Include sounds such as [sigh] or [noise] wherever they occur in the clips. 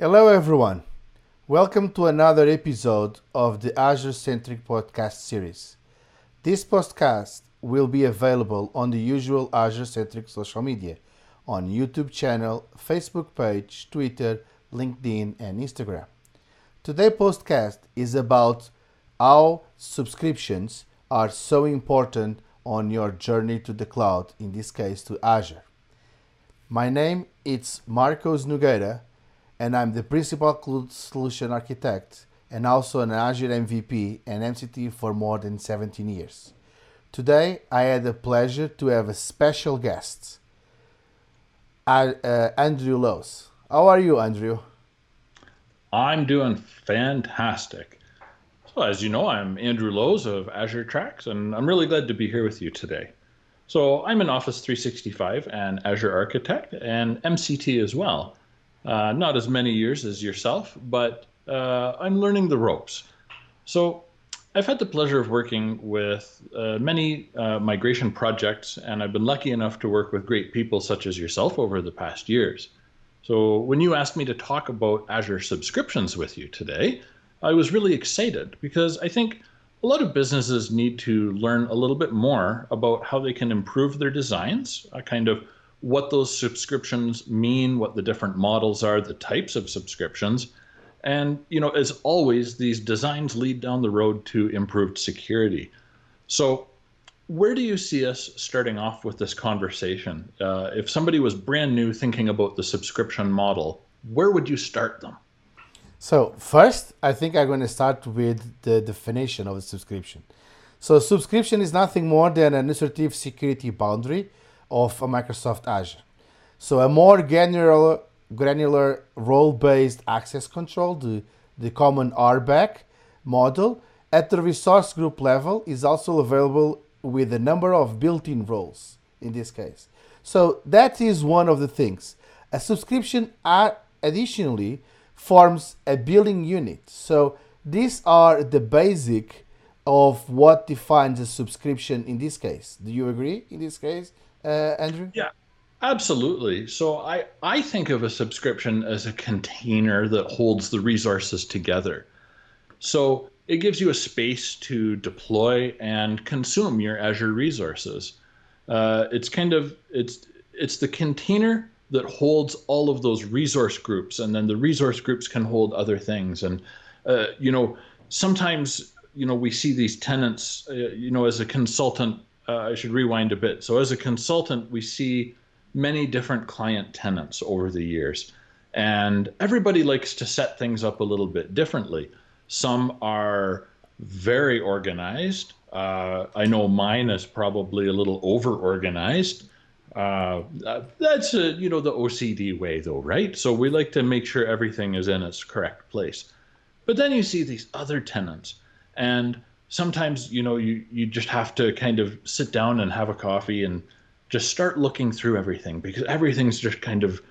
Hello, everyone. Welcome to another episode of the Azure Centric Podcast series. This podcast will be available on the usual Azure Centric social media on YouTube channel, Facebook page, Twitter, LinkedIn, and Instagram. Today's podcast is about how subscriptions are so important on your journey to the cloud, in this case to Azure. My name is Marcos Nogueira and I'm the principal cloud solution architect and also an Azure MVP and MCT for more than 17 years. Today, I had the pleasure to have a special guest, uh, uh, Andrew Lowe's. How are you, Andrew? I'm doing fantastic. So, as you know, I'm Andrew Lowe's of Azure Tracks, and I'm really glad to be here with you today. So, I'm an Office 365 and Azure architect and MCT as well. Uh, not as many years as yourself, but uh, I'm learning the ropes. So I've had the pleasure of working with uh, many uh, migration projects, and I've been lucky enough to work with great people such as yourself over the past years. So when you asked me to talk about Azure subscriptions with you today, I was really excited because I think a lot of businesses need to learn a little bit more about how they can improve their designs, a kind of what those subscriptions mean, what the different models are, the types of subscriptions. And, you know, as always, these designs lead down the road to improved security. So, where do you see us starting off with this conversation? Uh, if somebody was brand new thinking about the subscription model, where would you start them? So, first, I think I'm going to start with the definition of a subscription. So, subscription is nothing more than an administrative security boundary of a Microsoft Azure. So a more granular, granular role-based access control, the, the common RBAC model, at the resource group level is also available with a number of built-in roles in this case. So that is one of the things. A subscription uh, additionally forms a billing unit. So these are the basic of what defines a subscription in this case. Do you agree in this case? Uh, Andrew? Yeah, absolutely. So I, I think of a subscription as a container that holds the resources together. So it gives you a space to deploy and consume your Azure resources. Uh, it's kind of it's it's the container that holds all of those resource groups, and then the resource groups can hold other things. And uh, you know, sometimes you know we see these tenants. Uh, you know, as a consultant, uh, I should rewind a bit. So, as a consultant, we see many different client tenants over the years, and everybody likes to set things up a little bit differently. Some are very organized. Uh, I know mine is probably a little over organized. Uh, that's a, you know the OCD way, though, right? So we like to make sure everything is in its correct place. But then you see these other tenants, and sometimes you know you you just have to kind of sit down and have a coffee and just start looking through everything because everything's just kind of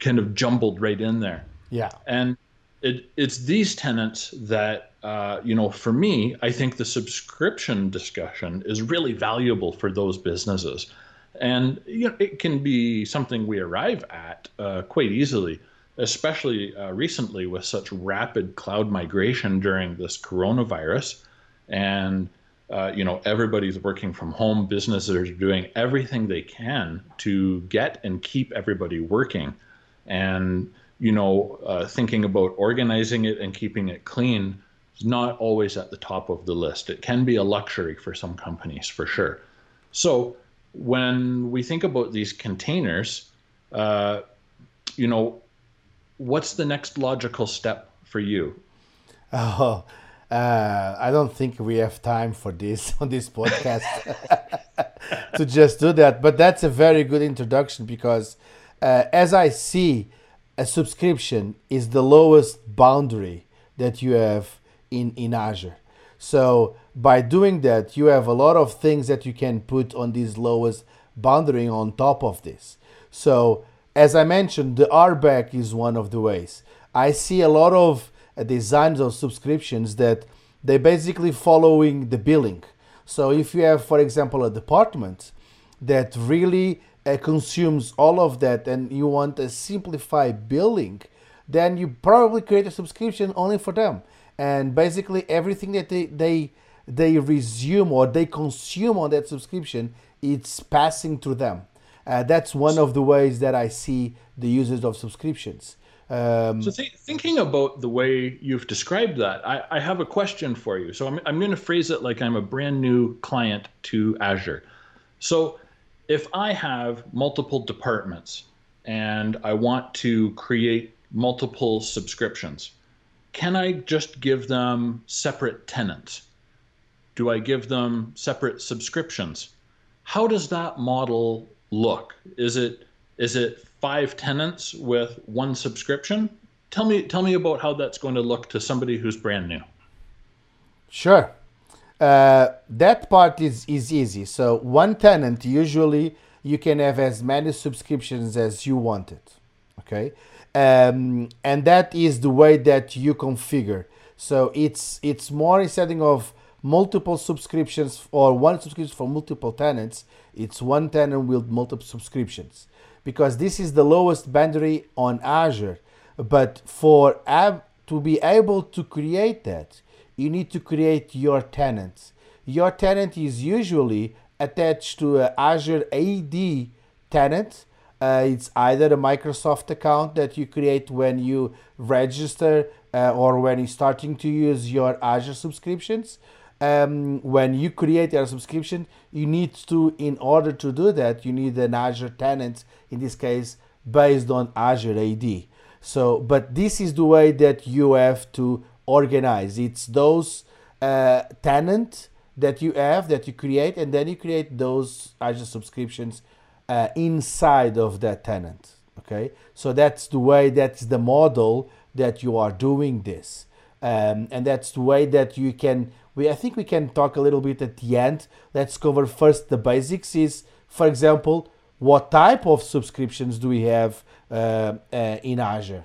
kind of jumbled right in there. Yeah. And it it's these tenants that uh, you know for me I think the subscription discussion is really valuable for those businesses. And you know, it can be something we arrive at uh, quite easily especially uh, recently with such rapid cloud migration during this coronavirus. And, uh, you know, everybody's working from home, businesses are doing everything they can to get and keep everybody working. And, you know, uh, thinking about organizing it and keeping it clean is not always at the top of the list. It can be a luxury for some companies, for sure. So, when we think about these containers, uh, you know, what's the next logical step for you? Oh, uh, I don't think we have time for this [laughs] on this podcast [laughs] to just do that. But that's a very good introduction because, uh, as I see, a subscription is the lowest boundary that you have in, in Azure. So by doing that, you have a lot of things that you can put on this lowest boundary on top of this. So as I mentioned, the RBAC is one of the ways. I see a lot of uh, designs of subscriptions that they basically following the billing. So if you have, for example, a department that really uh, consumes all of that and you want a simplified billing, then you probably create a subscription only for them. And basically everything that they they they resume or they consume on that subscription, it's passing through them. Uh, that's one of the ways that I see the users of subscriptions. Um, so th- thinking about the way you've described that, I, I have a question for you. So I'm, I'm going to phrase it like I'm a brand new client to Azure. So if I have multiple departments and I want to create multiple subscriptions, can I just give them separate tenants? Do I give them separate subscriptions? How does that model look? Is it is it five tenants with one subscription? Tell me tell me about how that's going to look to somebody who's brand new. Sure. Uh, that part is, is easy. So one tenant usually you can have as many subscriptions as you want it. Okay. Um, and that is the way that you configure. So it's it's more instead of multiple subscriptions or one subscription for multiple tenants, it's one tenant with multiple subscriptions because this is the lowest boundary on Azure. But for ab- to be able to create that, you need to create your tenant. Your tenant is usually attached to an Azure AD tenant. Uh, it's either a Microsoft account that you create when you register uh, or when you're starting to use your Azure subscriptions um, when you create your subscription, you need to, in order to do that, you need an Azure tenant, in this case, based on Azure AD. So, but this is the way that you have to organize. It's those uh, tenant that you have that you create, and then you create those Azure subscriptions uh, inside of that tenant. Okay, so that's the way. That's the model that you are doing this, um, and that's the way that you can we I think we can talk a little bit at the end. Let's cover first the basics. Is for example, what type of subscriptions do we have uh, uh, in Azure?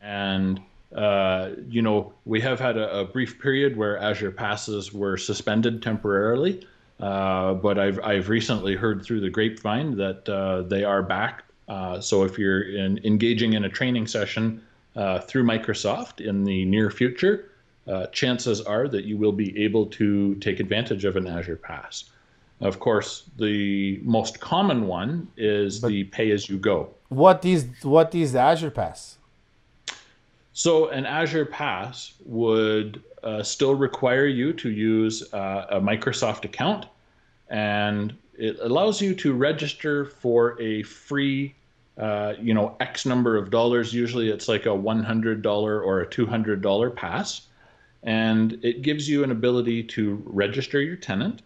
And uh, you know, we have had a, a, brief period where Azure passes were suspended temporarily. Uh, but I've, I've recently heard through the grapevine that uh, they are back. Uh, so if you're in, engaging in a training session uh, through Microsoft in the near future, uh, chances are that you will be able to take advantage of an Azure Pass. Of course, the most common one is but the pay as you go. What is what is the Azure Pass? So an Azure Pass would uh, still require you to use uh, a Microsoft account, and it allows you to register for a free, uh, you know, X number of dollars. Usually, it's like a $100 or a $200 pass, and it gives you an ability to register your tenant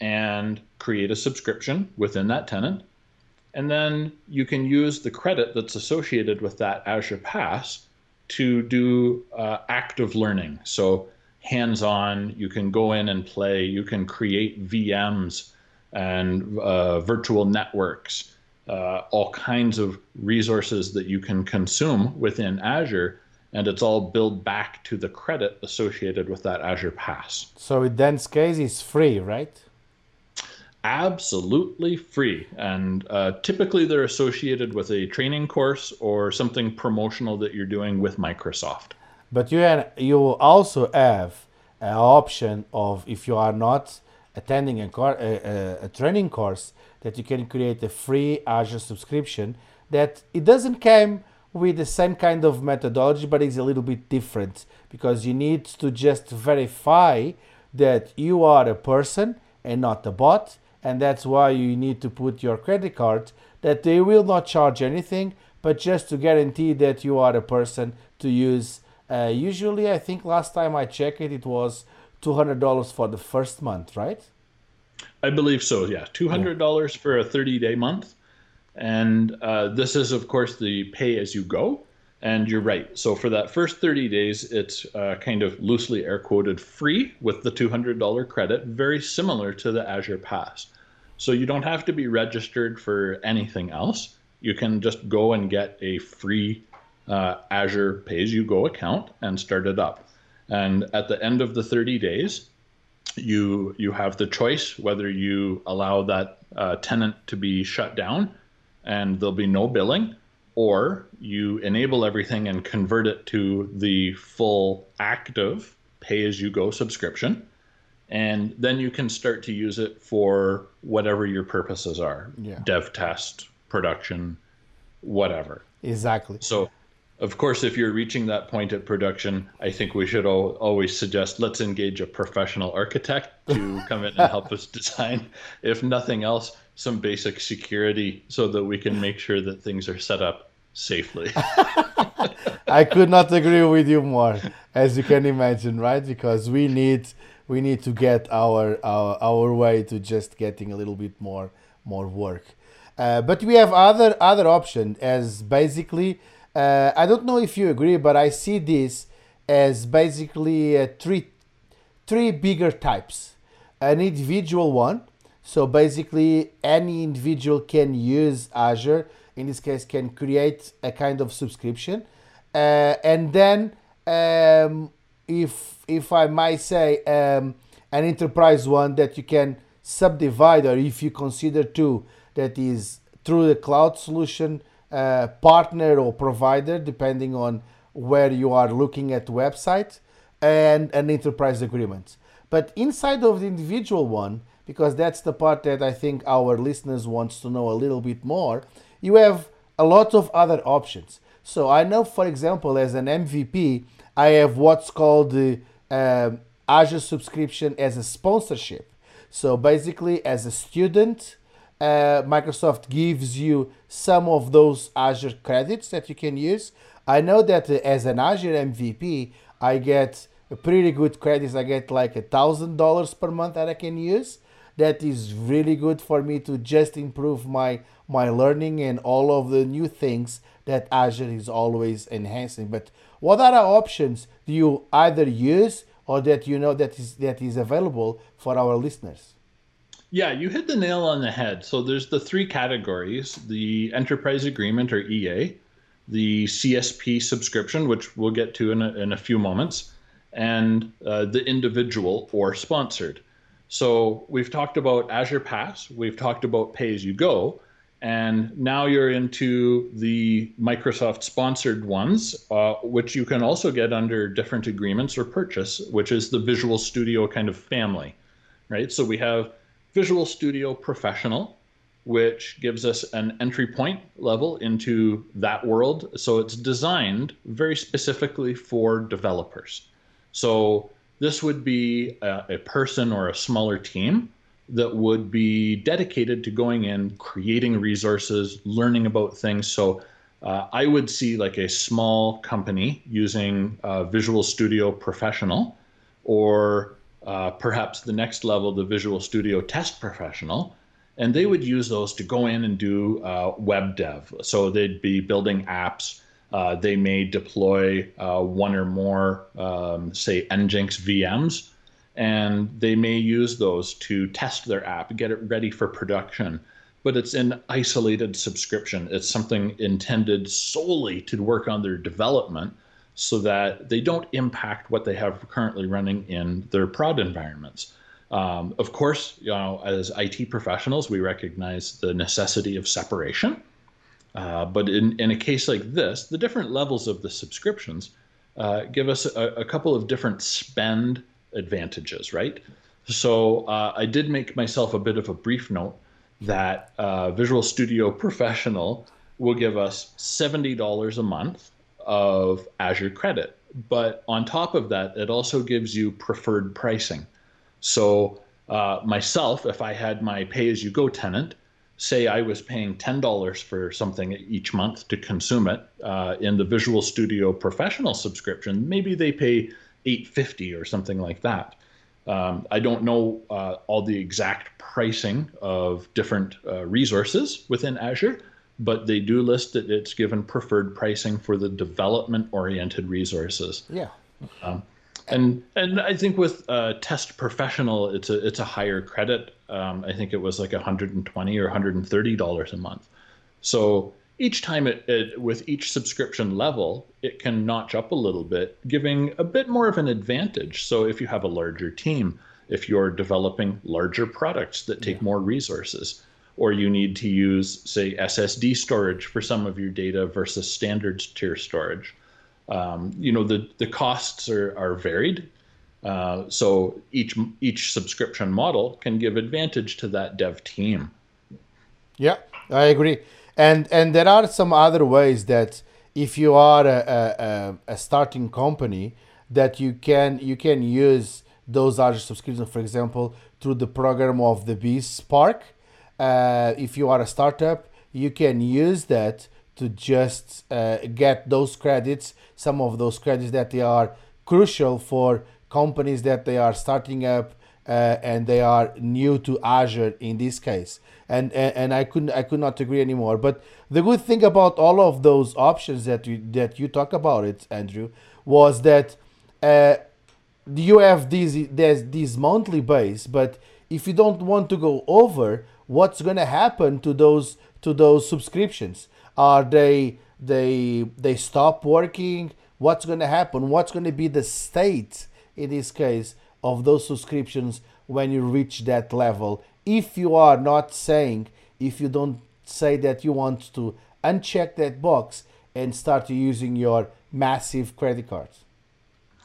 and create a subscription within that tenant. And then you can use the credit that's associated with that Azure Pass to do uh, active learning. So hands on, you can go in and play, you can create VMs and uh, virtual networks, uh, all kinds of resources that you can consume within Azure. And it's all billed back to the credit associated with that Azure Pass. So in Dan's case, it's free, right? Absolutely free. And uh, typically they're associated with a training course or something promotional that you're doing with Microsoft. But you, you also have an option of if you are not attending a, a, a, training course that you can create a free Azure subscription that it doesn't come with the same kind of methodology but it's a little bit different because you need to just verify that you are a person and not a bot and that's why you need to put your credit card that they will not charge anything but just to guarantee that you are a person to use uh, usually i think last time i checked it it was $200 for the first month right i believe so yeah $200 yeah. for a 30 day month and uh, this is of course the pay as you go and you're right. So for that first 30 days, it's uh, kind of loosely air quoted free with the $200 credit, very similar to the Azure Pass. So you don't have to be registered for anything else. You can just go and get a free uh, Azure Pay as you go account and start it up. And at the end of the 30 days, you you have the choice whether you allow that uh, tenant to be shut down and there'll be no billing or you enable everything and convert it to the full active pay as you go subscription and then you can start to use it for whatever your purposes are Yeah. dev test production whatever Exactly. so of course if you're reaching that point at production i think we should al- always suggest let's engage a professional architect to [laughs] come in and help us design if nothing else some basic security so that we can make sure that things are set up safely [laughs] I could not agree with you more, as you can imagine, right? Because we need we need to get our our, our way to just getting a little bit more more work. Uh, but we have other other option as basically uh, I don't know if you agree, but I see this as basically uh, three three bigger types. An individual one, so basically any individual can use Azure. In this case, can create a kind of subscription, uh, and then um, if if I might say um, an enterprise one that you can subdivide, or if you consider two that is through the cloud solution uh, partner or provider, depending on where you are looking at website and an enterprise agreement. But inside of the individual one, because that's the part that I think our listeners wants to know a little bit more, you have a lot of other options. So I know, for example, as an MVP, I have what's called the um, Azure subscription as a sponsorship. So basically, as a student, uh, Microsoft gives you some of those Azure credits that you can use. I know that uh, as an Azure MVP, I get pretty good credits. I get like a thousand dollars per month that I can use. That is really good for me to just improve my my learning and all of the new things that Azure is always enhancing. But what are other options do you either use or that you know that is that is available for our listeners? Yeah, you hit the nail on the head. So there's the three categories the enterprise agreement or EA, the CSP subscription, which we'll get to in a, in a few moments, and uh, the individual or sponsored. So we've talked about Azure Pass, we've talked about pay as you go, and now you're into the Microsoft sponsored ones, uh, which you can also get under different agreements or purchase, which is the Visual Studio kind of family, right? So we have Visual Studio Professional, which gives us an entry point level into that world. So it's designed very specifically for developers. So this would be a, a person or a smaller team that would be dedicated to going in, creating resources, learning about things. So uh, I would see like a small company using uh, Visual Studio Professional or uh, perhaps the next level, the Visual Studio Test Professional, and they would use those to go in and do uh, web dev. So they'd be building apps. Uh, they may deploy uh, one or more, um, say, Nginx VMs, and they may use those to test their app, get it ready for production. But it's an isolated subscription. It's something intended solely to work on their development so that they don't impact what they have currently running in their prod environments. Um, of course, you know, as IT professionals, we recognize the necessity of separation. Uh, but in, in a case like this, the different levels of the subscriptions uh, give us a, a, couple of different spend advantages, right? So uh, I did make myself a bit of a brief note that uh, Visual Studio Professional will give us $70 a month of Azure credit. But on top of that, it also gives you preferred pricing. So uh, myself, if I had my pay as you go tenant, say I was paying $10 for something each month to consume it uh, in the Visual Studio Professional subscription, maybe they pay 850 or something like that. Um, I don't know uh, all the exact pricing of different uh, resources within Azure, but they do list that it's given preferred pricing for the development oriented resources. Yeah. Um, and and I think with uh, test professional, it's a it's a higher credit. Um, I think it was like 120 or 130 dollars a month. So each time it, it with each subscription level, it can notch up a little bit, giving a bit more of an advantage. So if you have a larger team, if you're developing larger products that take yeah. more resources, or you need to use, say, SSD storage for some of your data versus standard tier storage. Um, you know, the, the costs are, are varied. Uh, so each each subscription model can give advantage to that dev team. Yeah, I agree. And and there are some other ways that if you are a, a, a starting company that you can you can use those Azure subscriptions, for example, through the program of the BizSpark. Uh, if you are a startup, you can use that to just uh, get those credits, some of those credits that they are crucial for companies that they are starting up uh, and they are new to Azure in this case. And, and and I couldn't I could not agree anymore. But the good thing about all of those options that you that you talk about it, Andrew, was that uh, you have these there's this monthly base, but if you don't want to go over, what's going to happen to those to those subscriptions? Are they they they stop working? What's going to happen? What's going to be the state in this case of those subscriptions when you reach that level? If you are not saying, if you don't say that you want to uncheck that box and start using your massive credit cards.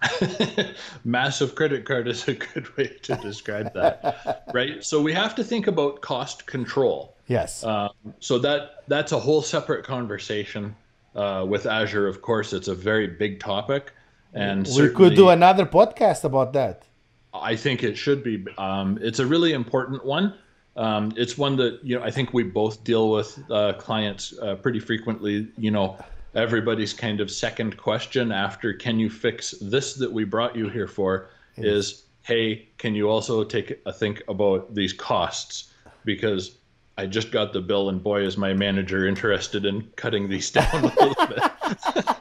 [laughs] Massive credit card is a good way to describe that, [laughs] right? So we have to think about cost control. Yes. Um, so that that's a whole separate conversation. Uh, with Azure, of course, it's a very big topic, and we could do another podcast about that. I think it should be. Um, it's a really important one. Um, it's one that you know I think we both deal with uh, clients uh, pretty frequently. You know, everybody's kind of second question after can you fix this that we brought you here for is hey can you also take a think about these costs because i just got the bill and boy is my manager interested in cutting these down a little bit? [laughs]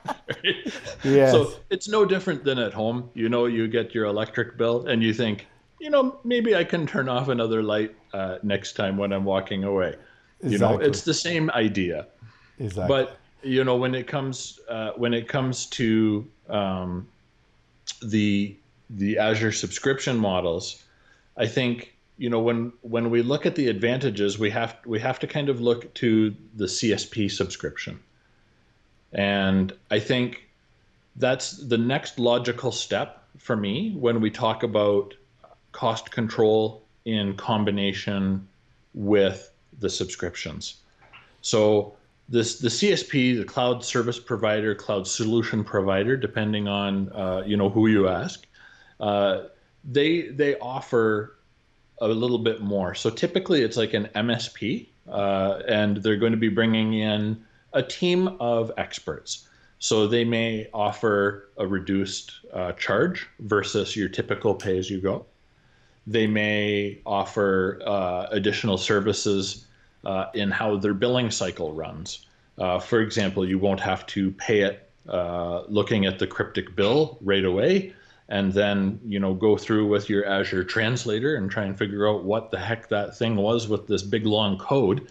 [laughs] yes. so it's no different than at home you know you get your electric bill and you think you know maybe i can turn off another light uh, next time when i'm walking away exactly. you know it's the same idea exactly. but you know when it comes uh, when it comes to um, the the Azure subscription models, I think you know when when we look at the advantages, we have we have to kind of look to the CSP subscription, and I think that's the next logical step for me when we talk about cost control in combination with the subscriptions. So this the CSP, the cloud service provider, cloud solution provider, depending on uh, you know who you ask, uh, they they offer a little bit more. So typically, it's like an MSP, uh, and they're going to be bringing in a team of experts. So they may offer a reduced uh, charge versus your typical pay as you go. They may offer uh, additional services uh, in how their billing cycle runs. Uh, for example, you won't have to pay it uh, looking at the cryptic bill right away and then you know go through with your Azure translator and try and figure out what the heck that thing was with this big long code.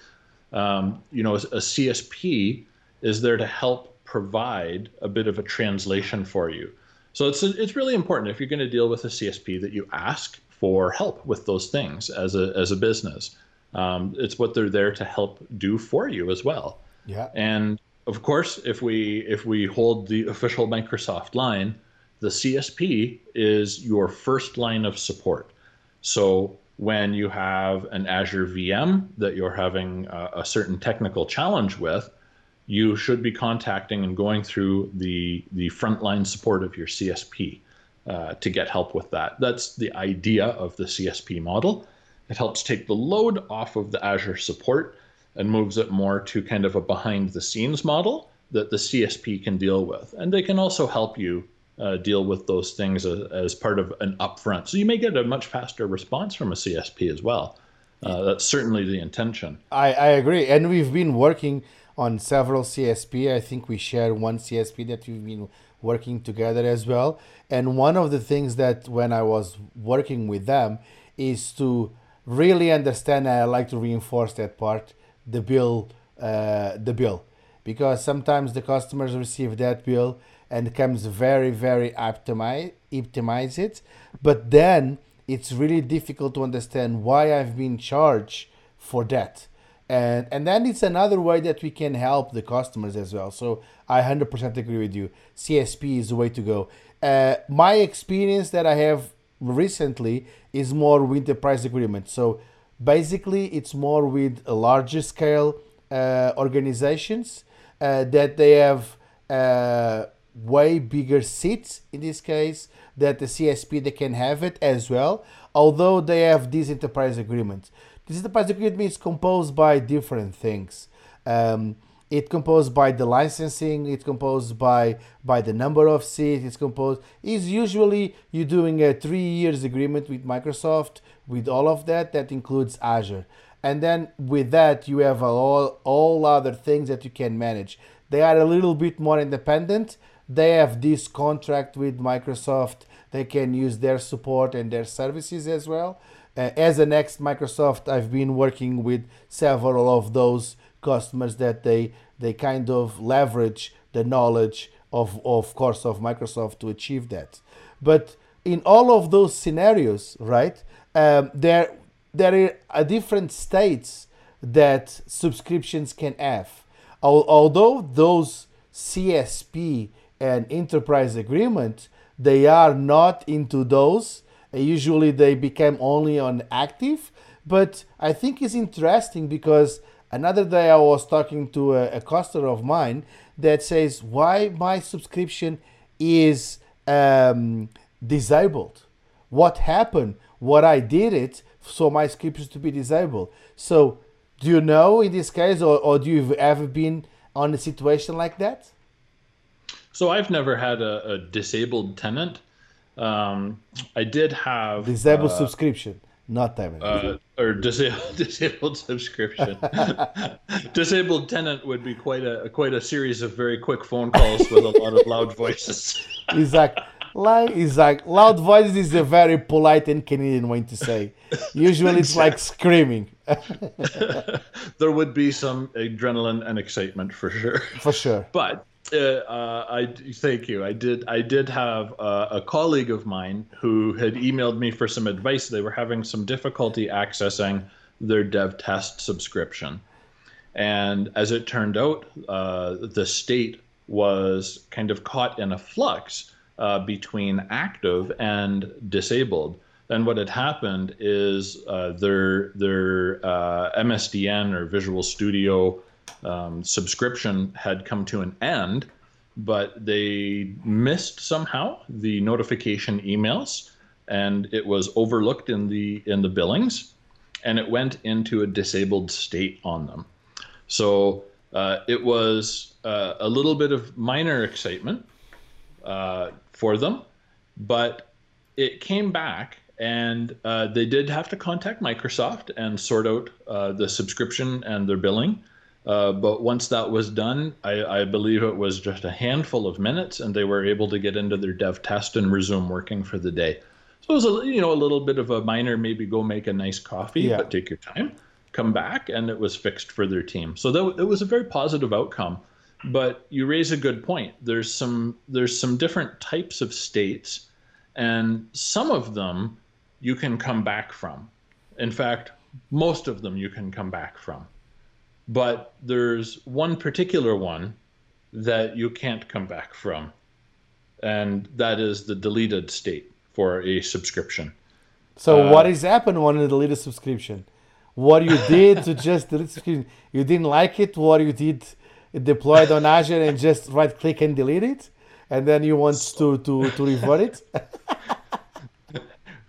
Um, you know, a CSP is there to help provide a bit of a translation for you. So it's it's really important if you're going to deal with a CSP that you ask for help with those things as a as a business. Um, it's what they're there to help do for you as well. Yeah. And of course, if we if we hold the official Microsoft line, the CSP is your first line of support. So when you have an Azure VM that you're having a, a certain technical challenge with, you should be contacting and going through the the frontline support of your CSP uh, to get help with that. That's the idea of the CSP model. It helps take the load off of the Azure support and moves it more to kind of a behind the scenes model that the CSP can deal with. And they can also help you uh, deal with those things as, as, part of an upfront. So you may get a much faster response from a CSP as well. Uh, that's certainly the intention. I, I agree. And we've been working on several CSP. I think we share one CSP that we've been working together as well. And one of the things that when I was working with them is to really understand, I like to reinforce that part, the bill uh, the bill because sometimes the customers receive that bill and comes very very optimize optimize it but then it's really difficult to understand why I've been charged for that. And and then it's another way that we can help the customers as well. So I 100% agree with you. CSP is the way to go. Uh, my experience that I have recently is more with the price agreement. So basically, it's more with larger scale uh, organizations uh, that they have uh, way bigger seats in this case that the CSP they can have it as well although they have these enterprise agreements. This enterprise agreement is composed by different things. Um, it's composed by the licensing it's composed by by the number of seats it's composed is usually you're doing a three years agreement with microsoft with all of that that includes azure. And then with that you have all all other things that you can manage. They are a little bit more independent they have this contract with Microsoft. They can use their support and their services as well. Uh, as an ex Microsoft, I've been working with several of those customers that they they kind of leverage the knowledge of of course of Microsoft to achieve that. But in all of those scenarios, right, um, there there are different states that subscriptions can have. Although those CSP an enterprise agreement, they are not into those. Usually they become only on active. But I think it's interesting because another day I was talking to a, a customer of mine that says why my subscription is um, disabled. What happened? What I did it so my subscription to be disabled. So do you know in this case, or, or do you ever been on a situation like that? So I've never had a, a disabled tenant. Um, I did have disabled uh, subscription, not tenant. Uh, or disabled [laughs] disabled subscription. [laughs] disabled tenant would be quite a quite a series of very quick phone calls with a lot of loud voices. exactly. Like like loud voices is a very polite and Canadian way to say. Usually it's like screaming. [laughs] there would be some adrenaline and excitement for sure. For sure. But uh, uh, I thank you. I did. I did have a, a, colleague of mine who had emailed me for some advice. They were having some difficulty accessing their dev test subscription, and as it turned out, uh, the state was kind of caught in a flux uh, between active and disabled. And what had happened is uh, their their uh, MSDN or Visual Studio um, subscription had come to an end, but they missed somehow the notification emails, and it was overlooked in the in the billings, and it went into a disabled state on them. So uh, it was uh, a little bit of minor excitement uh, for them, but it came back and uh, they did have to contact Microsoft and sort out uh, the subscription and their billing. Uh, but once that was done, I, I, believe it was just a handful of minutes, and they were able to get into their dev test and resume working for the day. So it was a you know a little bit of a minor, maybe go make a nice coffee, yeah. but take your time, come back, and it was fixed for their team. So that it was a very positive outcome. But you raise a good point. There's some there's some different types of states, and some of them you can come back from. In fact, most of them you can come back from but there's one particular one that you can't come back from, and that is the deleted state for a subscription. So, uh, what has happened when you delete a subscription? What you did to [laughs] just delete subscription? You didn't like it. What you did deployed on Azure and just right click and delete it, and then you want to to to revert it. [laughs]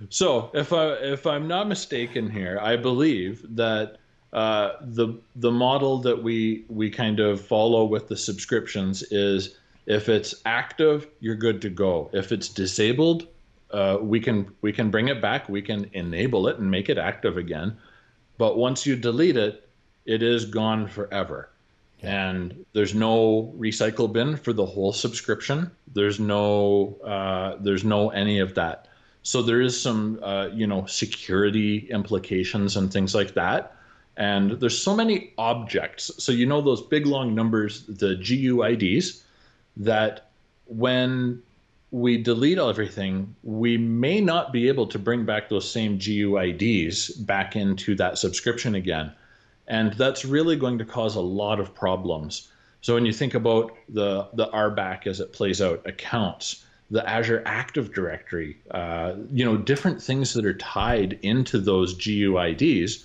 so, if I if I'm not mistaken here, I believe that uh, the the model that we we kind of follow with the subscriptions is if it's active, you're good to go. If it's disabled, uh, we can we can bring it back. We can enable it and make it active again. But once you delete it, it is gone forever. Yeah. And there's no recycle bin for the whole subscription. There's no uh, there's no any of that. So there is some uh, you know security implications and things like that and there's so many objects. So you know those big long numbers, the GUIDs, that when we delete everything, we may not be able to bring back those same GUIDs back into that subscription again. And that's really going to cause a lot of problems. So when you think about the, the RBAC as it plays out, accounts, the Azure Active Directory, uh, you know, different things that are tied into those GUIDs,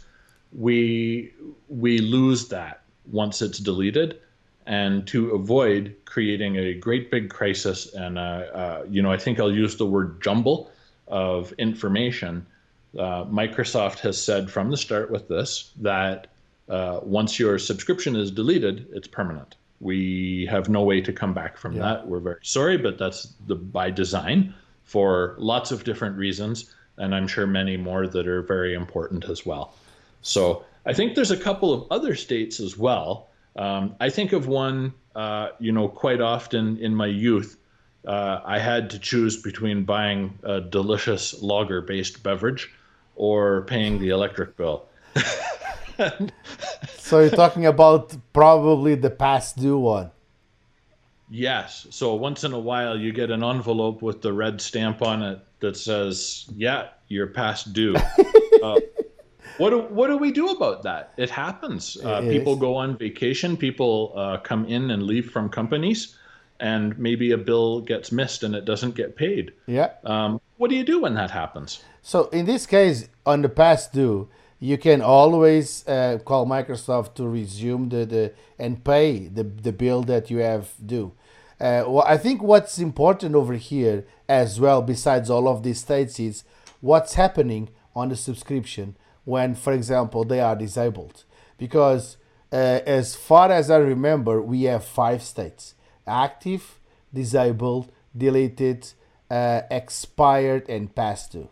we we lose that once it's deleted, and to avoid creating a great big crisis and uh, uh, you know, I think I'll use the word jumble of information. Uh, Microsoft has said from the start with this that uh, once your subscription is deleted, it's permanent. We have no way to come back from yeah. that. We're very sorry, but that's the by design for lots of different reasons, and I'm sure many more that are very important as well. So I think there's a couple of other states as well. Um, I think of one, uh, you know, quite often in my youth, uh, I had to choose between buying a delicious lager-based beverage or paying the electric bill. [laughs] so you're talking about probably the past due one. Yes. So once in a while, you get an envelope with the red stamp on it that says, "Yeah, you're past due." [laughs] uh, what do, what do we do about that? It happens. Uh, it people go on vacation. People uh, come in and leave from companies, and maybe a bill gets missed and it doesn't get paid. Yeah. Um, what do you do when that happens? So in this case, on the past due, you can always uh, call Microsoft to resume the, the and pay the, the bill that you have due. Uh, well, I think what's important over here as well, besides all of these states, is what's happening on the subscription when, for example, they are disabled. Because uh, as far as I remember, we have five states active, disabled, deleted, uh, expired, and past due.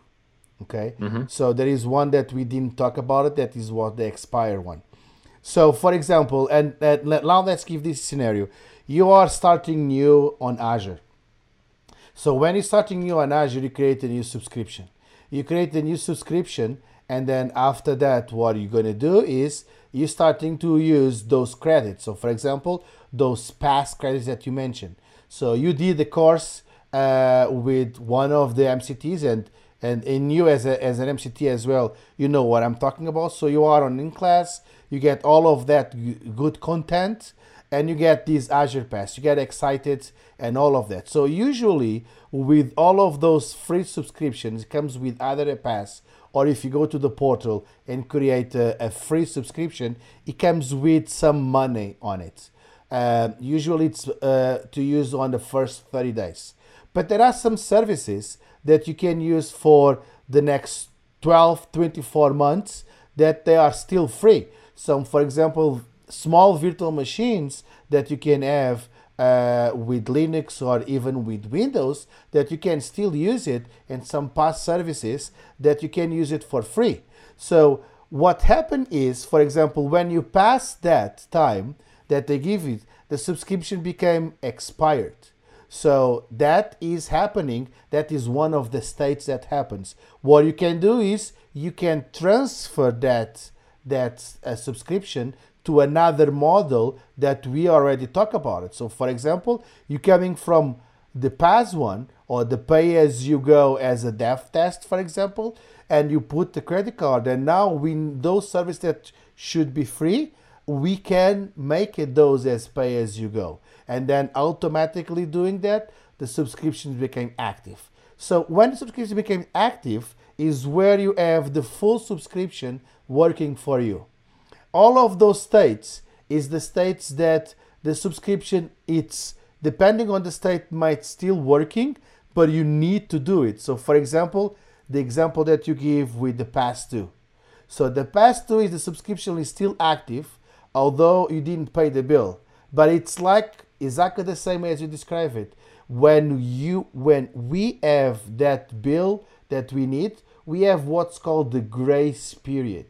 Okay, mm-hmm. so there is one that we didn't talk about it. That is what the expire one. So, for example, and uh, now let's give this scenario: you are starting new on Azure. So when you're starting new on Azure, you create a new subscription. You create a new subscription, and then after that, what you're gonna do is you're starting to use those credits. So, for example, those Pass credits that you mentioned. So you did the course uh, with one of the MCTs, and and in you as, a, as an MCT as well, you know what I'm talking about. So you are on in class, you get all of that good content, and you get these Azure Pass. You get excited and all of that. So usually with all of those free subscriptions, comes with either a pass or if you go to the portal and create a, a free subscription, it comes with some money on it. Uh, usually it's uh, to use on the first 30 days. But there are some services that you can use for the next 12, 24 months that they are still free. Some, for example, small virtual machines that you can have uh, with Linux or even with Windows that you can still use it and some past services that you can use it for free. So what happened is, for example, when you pass that time that they give you, the subscription became expired. So that is happening. That is one of the states that happens. What you can do is you can transfer that that uh, subscription to another model that we already talk about it. So for example, you're coming from the Pass one or the pay as you go as a dev test, for example, and you put the credit card and now we those services that should be free, we can make it those as pay as you go and then automatically doing that, the subscriptions became active. So when the subscription became active is where you have the full subscription working for you. All of those states is the states that the subscription it's depending on the state might still working, but you need to do it. So for example, the example that you give with the past due. So the past due is the subscription is still active, although you didn't pay the bill. But it's like exactly the same as you describe it. When you when we have that bill that we need, we have what's called the grace period.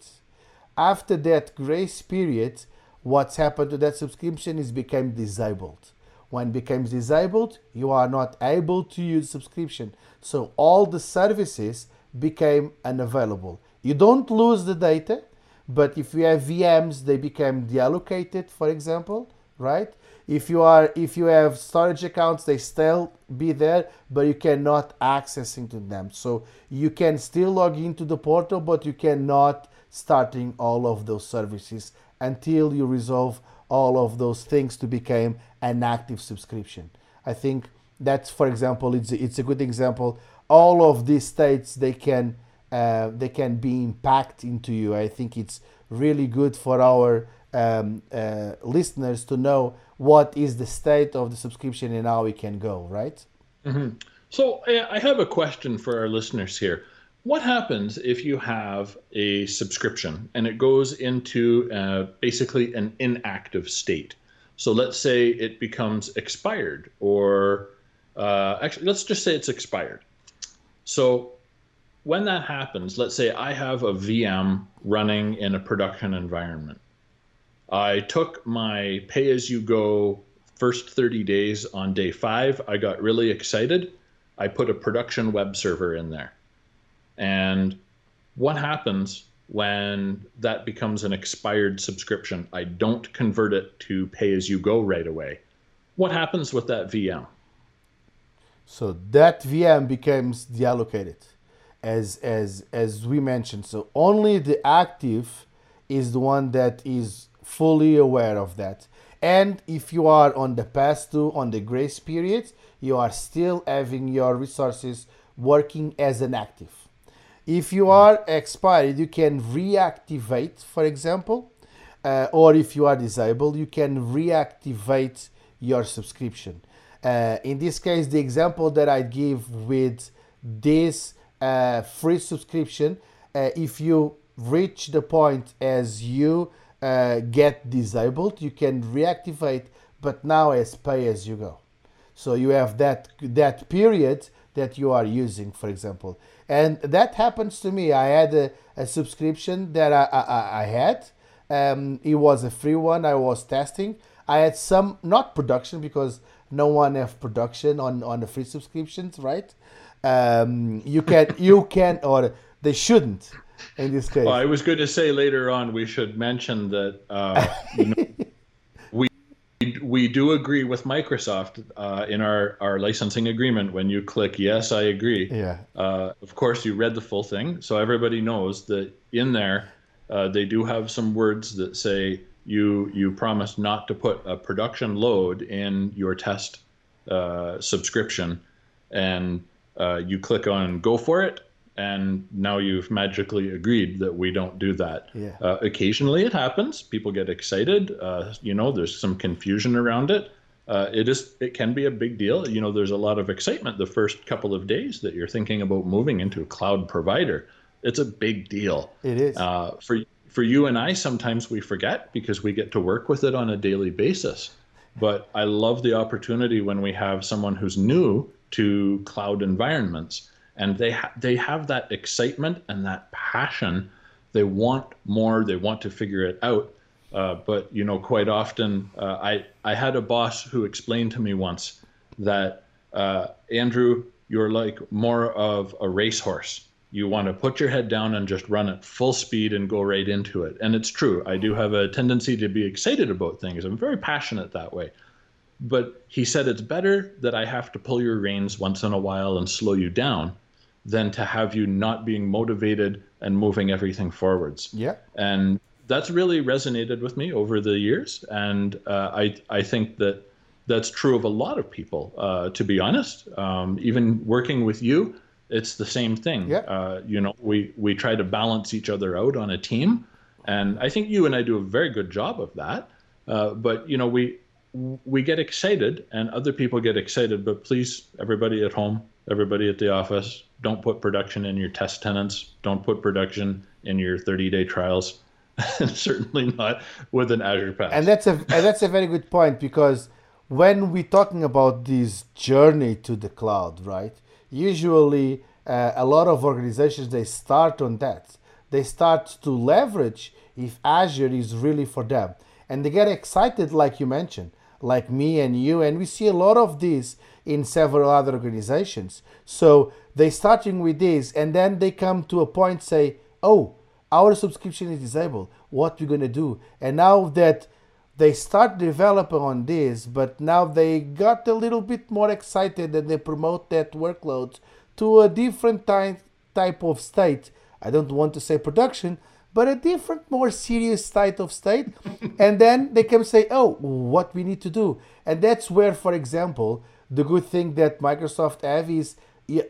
After that grace period, what's happened to that subscription is became disabled. When becomes disabled, you are not able to use subscription. So all the services became unavailable. You don't lose the data, but if you have VMs, they become deallocated, for example, right? If you are if you have storage accounts, they still be there, but you cannot access into them. So you can still log into the portal, but you cannot starting all of those services until you resolve all of those things to become an active subscription. I think that's, for example, it's a, it's a good example. All of these states they can uh, they can be impact into you. I think it's really good for our um, uh, listeners to know what is the state of the subscription and how we can go. Right. Mm-hmm. So I have a question for our listeners here. What happens if you have a subscription and it goes into uh, basically an inactive state? So let's say it becomes expired, or uh, actually, let's just say it's expired. So when that happens, let's say I have a VM running in a production environment. I took my pay as you go first 30 days on day five. I got really excited. I put a production web server in there. And what happens when that becomes an expired subscription? I don't convert it to pay as you go right away. What happens with that VM? So that VM becomes deallocated as as as we mentioned. So only the active is the one that is fully aware of that. And if you are on the path to on the grace period, you are still having your resources working as an active. If you are expired, you can reactivate, for example, uh, or if you are disabled, you can reactivate your subscription. Uh, in this case, the example that I give with this uh, free subscription, uh, if you reach the point as you uh, get disabled, you can reactivate, but now as pay as you go. So you have that that period that you are using, for example. And that happens to me. I had a, a subscription that I, I, I had. Um, it was a free one. I was testing. I had some, not production because no one have production on, on the free subscriptions, right? Um, you can, [laughs] you can, or they shouldn't in this case. Well, I was going to say later on we should mention that uh, [laughs] we do agree with Microsoft uh, in our, our licensing agreement. When you click yes, I agree. Yeah. Uh, of course, you read the full thing, so everybody knows that in there uh, they do have some words that say you you promise not to put a production load in your test uh, subscription, and uh, you click on go for it, and now you've magically agreed that we don't do that. Yeah. Uh, occasionally it happens. People get excited. Uh, you know, there's some confusion around it. Uh, it is. It can be a big deal. You know, there's a lot of excitement the first couple of days that you're thinking about moving into a cloud provider. It's a big deal. It is. Uh, for for you and I, sometimes we forget because we get to work with it on a daily basis. But I love the opportunity when we have someone who's new to cloud environments and they ha- they have that excitement and that passion. They want more. They want to figure it out. Uh, but you know, quite often, uh, I I had a boss who explained to me once that uh, Andrew, you're like more of a racehorse. You want to put your head down and just run at full speed and go right into it. And it's true. I do have a tendency to be excited about things. I'm very passionate that way. But he said it's better that I have to pull your reins once in a while and slow you down than to have you not being motivated and moving everything forwards. Yeah. And that's really resonated with me over the years, and uh, I I think that that's true of a lot of people. Uh, to be honest, um, even working with you, it's the same thing. Yeah. Uh, you know, we we try to balance each other out on a team, and I think you and I do a very good job of that. Uh, but you know, we we get excited, and other people get excited. But please, everybody at home, everybody at the office, don't put production in your test tenants. Don't put production in your 30 day trials. [laughs] certainly not with an Azure Pass. And that's a and that's a very good point because when we're talking about this journey to the cloud, right? Usually, uh, a lot of organizations they start on that. They start to leverage if Azure is really for them, and they get excited, like you mentioned, like me and you, and we see a lot of this in several other organizations. So they starting with this, and then they come to a point say, "Oh, our subscription is disabled. What we gonna do?" And now that they start developing on this, but now they got a little bit more excited and they promote that workload to a different type type of state. I don't want to say production, but a different, more serious type of state. [laughs] and then they can say, oh, what we need to do. And that's where, for example, the good thing that Microsoft have is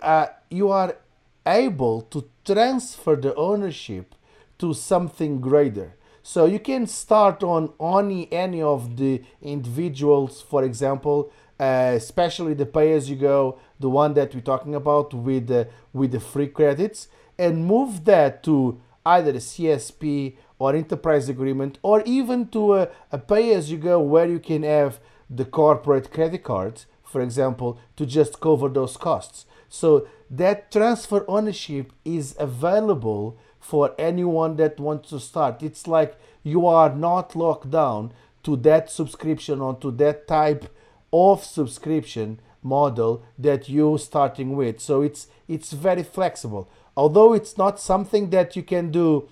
uh, you are able to transfer the ownership to something greater. So you can start on only any of the individuals, for example, uh, especially the pay as you go, the one that we're talking about with the, with the free credits, and move that to either a CSP or enterprise agreement, or even to a, a pay as you go where you can have the corporate credit cards, for example, to just cover those costs. So that transfer ownership is available for anyone that wants to start. It's like you are not locked down to that subscription or to that type of subscription model that you're starting with. So it's it's very flexible. Although it's not something that you can do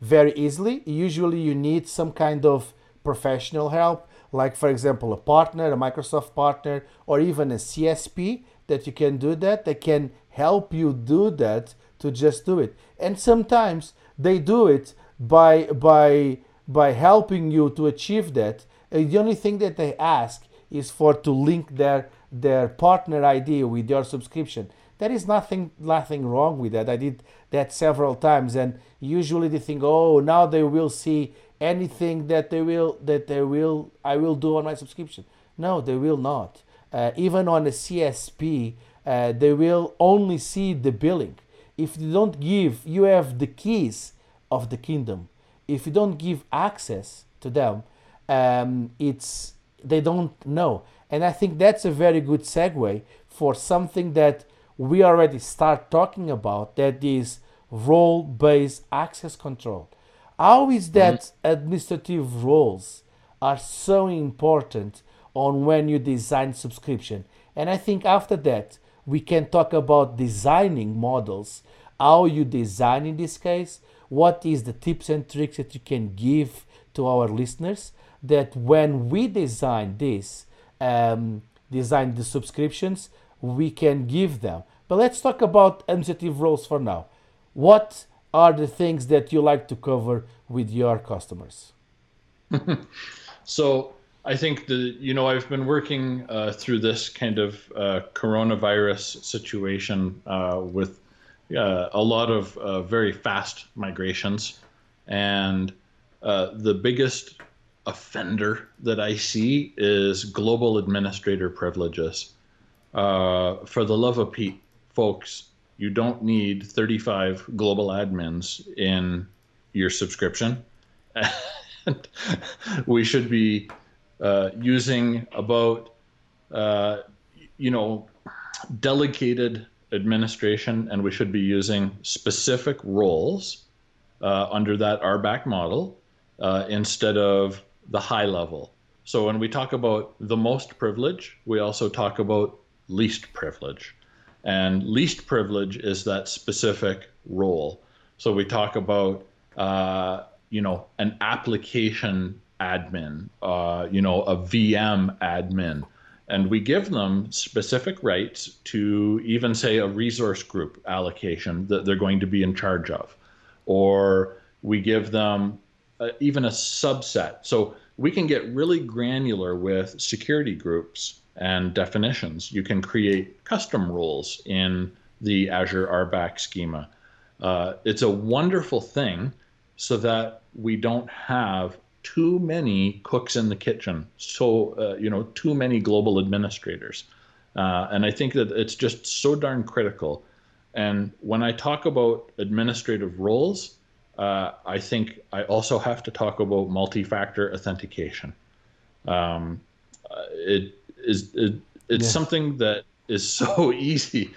very easily, usually you need some kind of professional help, like for example a partner, a Microsoft partner, or even a CSP that you can do that. They can help you do that to just do it. And sometimes they do it by by by helping you to achieve that. And the only thing that they ask is for to link their their partner ID with your subscription. There is nothing nothing wrong with that. I did that several times, and usually they think, oh, now they will see anything that they will that they will I will do on my subscription. No, they will not. Uh, even on a CSP, uh, they will only see the billing. If you don't give, you have the keys of the kingdom. If you don't give access to them, um, it's they don't know. And I think that's a very good segue for something that we already start talking about that is role based access control. How is that mm-hmm. administrative roles are so important on when you design subscription? And I think after that, we can talk about designing models, how you design in this case, what is the tips and tricks that you can give to our listeners that when we design this, um, design the subscriptions, we can give them. But let's talk about administrative roles for now. What are the things that you like to cover with your customers? [laughs] so I think the you know I've been working uh, through this kind of uh, coronavirus situation uh, with uh, a lot of uh, very fast migrations, and uh, the biggest offender that I see is global administrator privileges. For the love of Pete, folks, you don't need 35 global admins in your subscription. and [laughs] we should be uh, using about, uh, you know, delegated administration, and we should be using specific roles uh, under that RBAC model uh, instead of the high level. So when we talk about the most privilege, we also talk about least privilege. And least privilege is that specific role. So we talk about, uh, you know, an application admin, uh, you know, a VM admin. And we give them specific rights to even say a resource group allocation that they're going to be in charge of. Or we give them uh, even a subset. So we can get really granular with security groups and definitions. You can create custom rules in the Azure RBAC schema. Uh, it's a wonderful thing so that we don't have too many cooks in the kitchen. So, uh, you know, too many global administrators. Uh, and I think that it's just so darn critical. And when I talk about administrative roles, uh, I think I also have to talk about multi-factor authentication. Um, uh, it is it, it's yeah. something that is so [laughs] easy.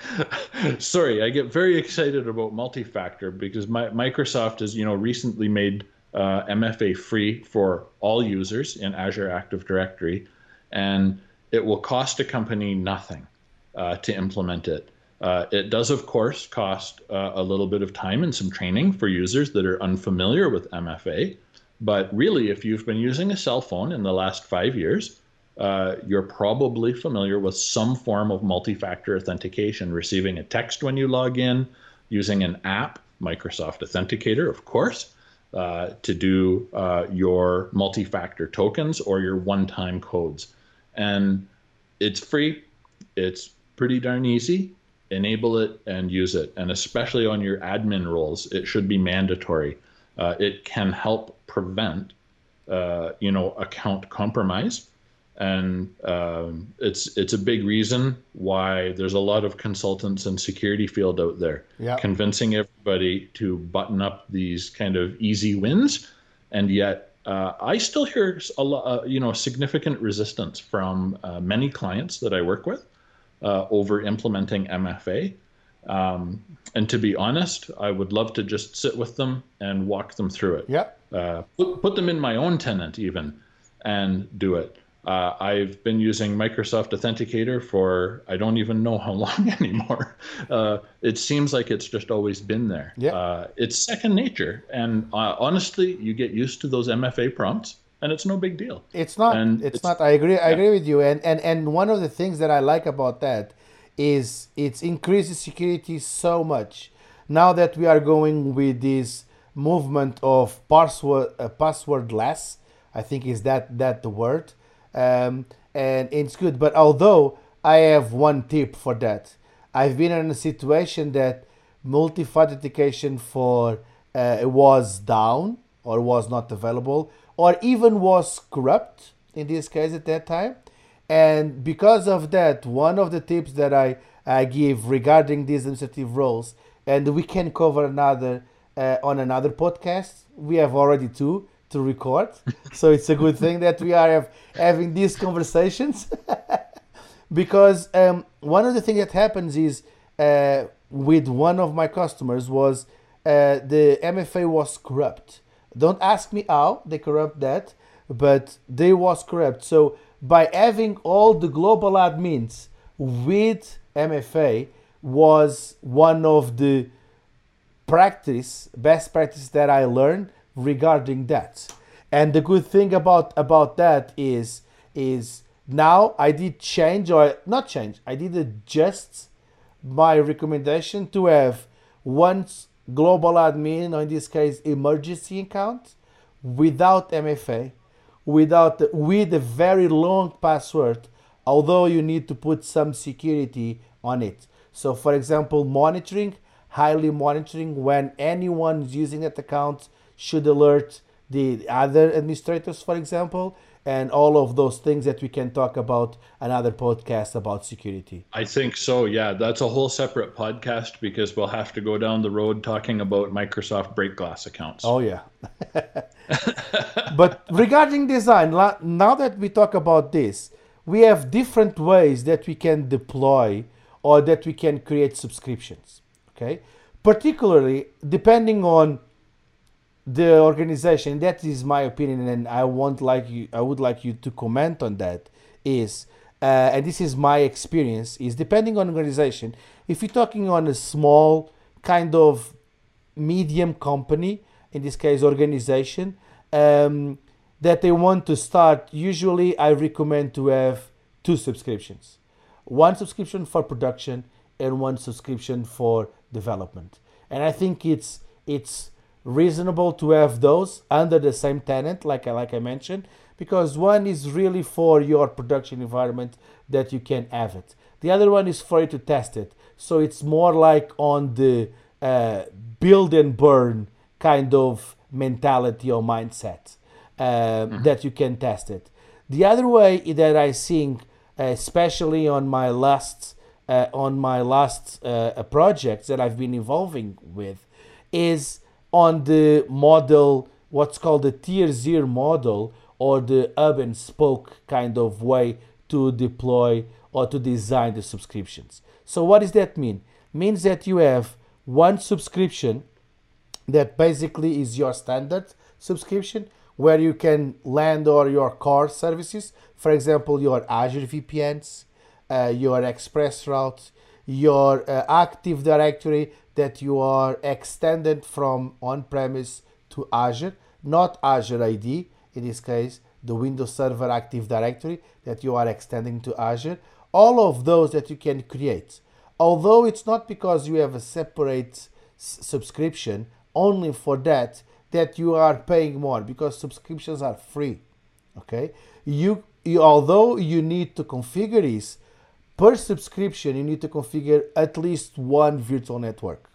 Sorry, I get very excited about multi-factor because my, Microsoft has you know recently made uh, MFA free for all users in Azure Active Directory, and it will cost a company nothing uh, to implement it. Uh, it does, of course, cost uh, a little bit of time and some training for users that are unfamiliar with MFA, But really, if you've been using a cell phone in the last five years, uh, you're probably familiar with some form of multi factor authentication, receiving a text when you log in, using an app, Microsoft Authenticator, of course, uh, to do uh, your multi factor tokens or your one time codes. And it's free, it's pretty darn easy. Enable it and use it. And especially on your admin roles, it should be mandatory. Uh, it can help prevent, uh, you know, account compromise and um, it's it's a big reason why there's a lot of consultants in security field out there Yeah. convincing everybody to button up these kind of easy wins, and yet uh, I still hear a lot, uh, you know, significant resistance from uh, many clients that I work with uh, over implementing MFA. Um, and to be honest, I would love to just sit with them and walk them through it Yeah. uh, put, put them in my own tenant even and do it. Uh, I've been using Microsoft Authenticator for I don't even know how [laughs] long anymore. Uh, it seems like it's just always been there. Yeah. Uh, it's second nature, and uh, honestly, you get used to those MFA prompts, and it's no big deal. It's not. And it's, it's- not. I agree. I agree with you. And and and one of the things that I like about that is it's increases security so much. Now that we are going with this movement of password uh, passwordless, I think is that that the word, um, and it's good. But although I have one tip for that, I've been in a situation that multi-authentication for uh, was down or was not available or even was corrupt in this case at that time and because of that one of the tips that i, I give regarding these administrative roles and we can cover another uh, on another podcast we have already two to record [laughs] so it's a good thing that we are have, having these conversations [laughs] because um, one of the things that happens is uh, with one of my customers was uh, the MFA was corrupt. Don't ask me how they corrupt that, but they was corrupt. So by having all the global admins with MFA was one of the practice best practice that I learned regarding that. And the good thing about about that is is now I did change or not change. I did adjust my recommendation to have one global admin, or in this case emergency account, without MFA, without with a very long password, although you need to put some security on it. So for example, monitoring, highly monitoring when anyone is using that account should alert the other administrators, for example, and all of those things that we can talk about another podcast about security. I think so. Yeah, that's a whole separate podcast because we'll have to go down the road talking about Microsoft break glass accounts. Oh yeah. [laughs] but regarding design, now that we talk about this, we have different ways that we can deploy or that we can create subscriptions. Okay, particularly depending on the organization. That is my opinion, and I want like you. I would like you to comment on that. Is uh, and this is my experience. Is depending on organization. If you're talking on a small kind of medium company, in this case organization, um, that they want to start, usually I recommend to have two subscriptions. One subscription for production and one subscription for development. And I think it's it's reasonable to have those under the same tenant, like I like I mentioned, because one is really for your production environment that you can have it. The other one is for you to test it. So it's more like on the uh, build and burn kind of mentality or mindset um, that you can test it. The other way that I think, uh, especially on my last uh, on my last uh, projects that I've been involving with, is on the model, what's called the tier zero model or the hub and spoke kind of way to deploy or to design the subscriptions. So what does that mean? Means that you have one subscription that basically is your standard subscription where you can land all your core services for example your azure vpns uh, your express route your uh, active directory that you are extended from on-premise to azure not Azure AD, in this case, the Windows Server Active Directory that you are extending to Azure, all of those that you can create. Although it's not because you have a separate subscription only for that that you are paying more because subscriptions are free. Okay, you, you although you need to configure this per subscription, you need to configure at least one virtual network.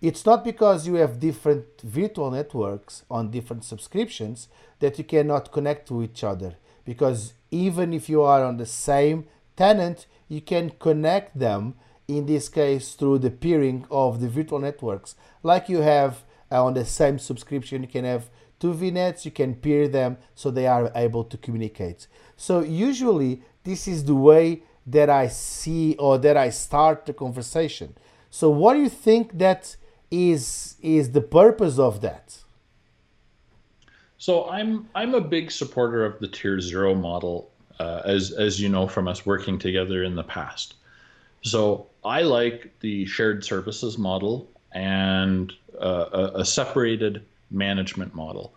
It's not because you have different virtual networks on different subscriptions that you cannot connect to each other. Because even if you are on the same tenant, you can connect them, in this case, through the peering of the virtual networks. Like you have uh, on the same subscription, you can have two VNets, you can peer them so they are able to communicate. So, usually, this is the way that I see or that I start the conversation. So, what do you think that is is the purpose of that? So I'm I'm a big supporter of the tier zero model, uh, as as you know from us working together in the past. So I like the shared services model and uh, a, a separated management model.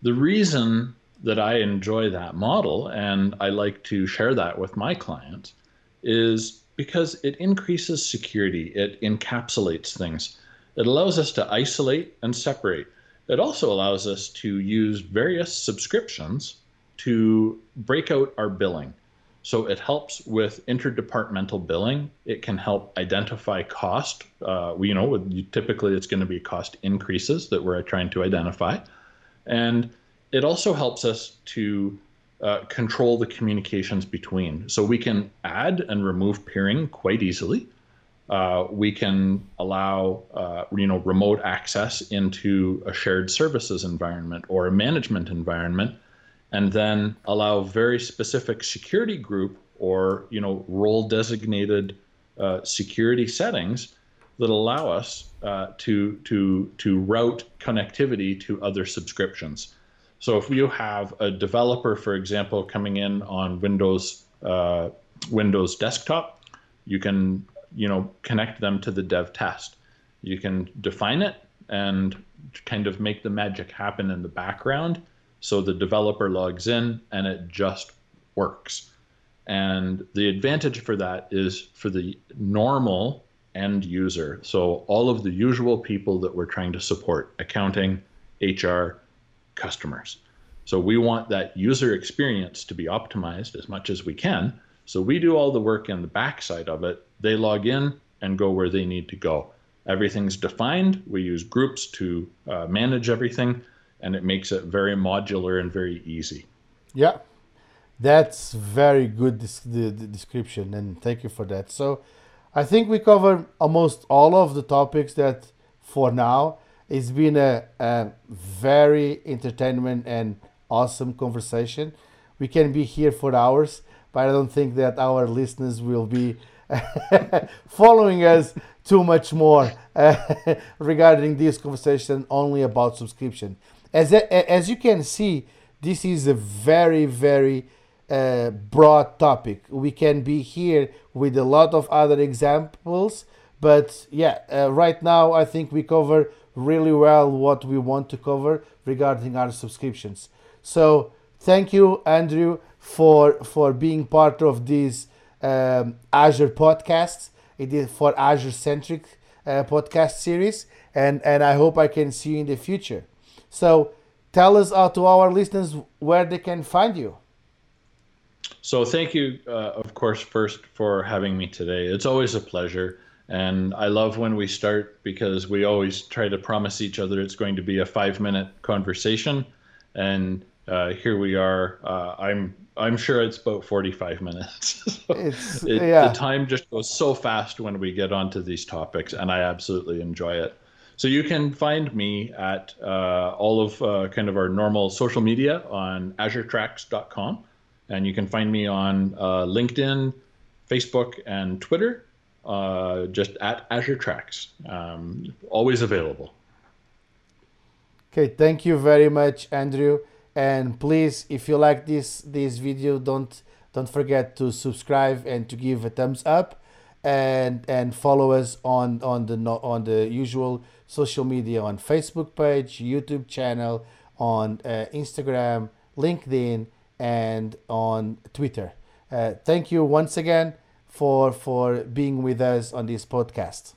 The reason that I enjoy that model and I like to share that with my clients is because it increases security, it encapsulates things. It allows us to isolate and separate. It also allows us to use various subscriptions to break out our billing. So it helps with interdepartmental billing. It can help identify cost. Uh, you know, typically it's going to be cost increases that we're trying to identify, and it also helps us to uh, control the communications between. So we can add and remove peering quite easily. Uh, we can allow uh, you know remote access into a shared services environment or a management environment, and then allow very specific security group or you know role designated uh, security settings that allow us uh, to to to route connectivity to other subscriptions. So if you have a developer, for example, coming in on Windows uh, Windows desktop, you can you know connect them to the dev test. You can define it and kind of make the magic happen in the background so the developer logs in and it just works. And the advantage for that is for the normal end user. So all of the usual people that we're trying to support, accounting, HR, customers. So we want that user experience to be optimized as much as we can. So we do all the work in the backside of it. They log in and go where they need to go. Everything's defined. We use groups to uh, manage everything, and it makes it very modular and very easy. Yeah, that's very good the, the description, and thank you for that. So, I think we covered almost all of the topics that, for now, it's been a, a very entertainment and awesome conversation. We can be here for hours, but I don't think that our listeners will be [laughs] following us too much more uh, [laughs] regarding this conversation only about subscription. As as you can see, this is a very very uh, broad topic. We can be here with a lot of other examples, but yeah, uh, right now I think we cover really well what we want to cover regarding our subscriptions. So thank you, Andrew, for for being part of these um, Azure podcasts. It is for Azure centric uh, podcast series, and and I hope I can see you in the future. So tell us uh, to our listeners where they can find you. So thank you, uh, of course, first for having me today. It's always a pleasure. And I love when we start because we always try to promise each other it's going to be a five minute conversation. And uh, here we are. Uh, I'm I'm sure it's about 45 minutes. [laughs] so it, yeah. The time just goes so fast when we get onto these topics, and I absolutely enjoy it. So you can find me at uh, all of uh, kind of our normal social media on AzureTracks.com, and you can find me on uh, LinkedIn, Facebook, and Twitter uh, just at Azure Tracks. Um, always available. Okay, thank you very much, Andrew. And please, if you like this this video, don't don't forget to subscribe and to give a thumbs up, and and follow us on on the on the usual social media on Facebook page, YouTube channel, on uh, Instagram, LinkedIn, and on Twitter. Uh, thank you once again for for being with us on this podcast.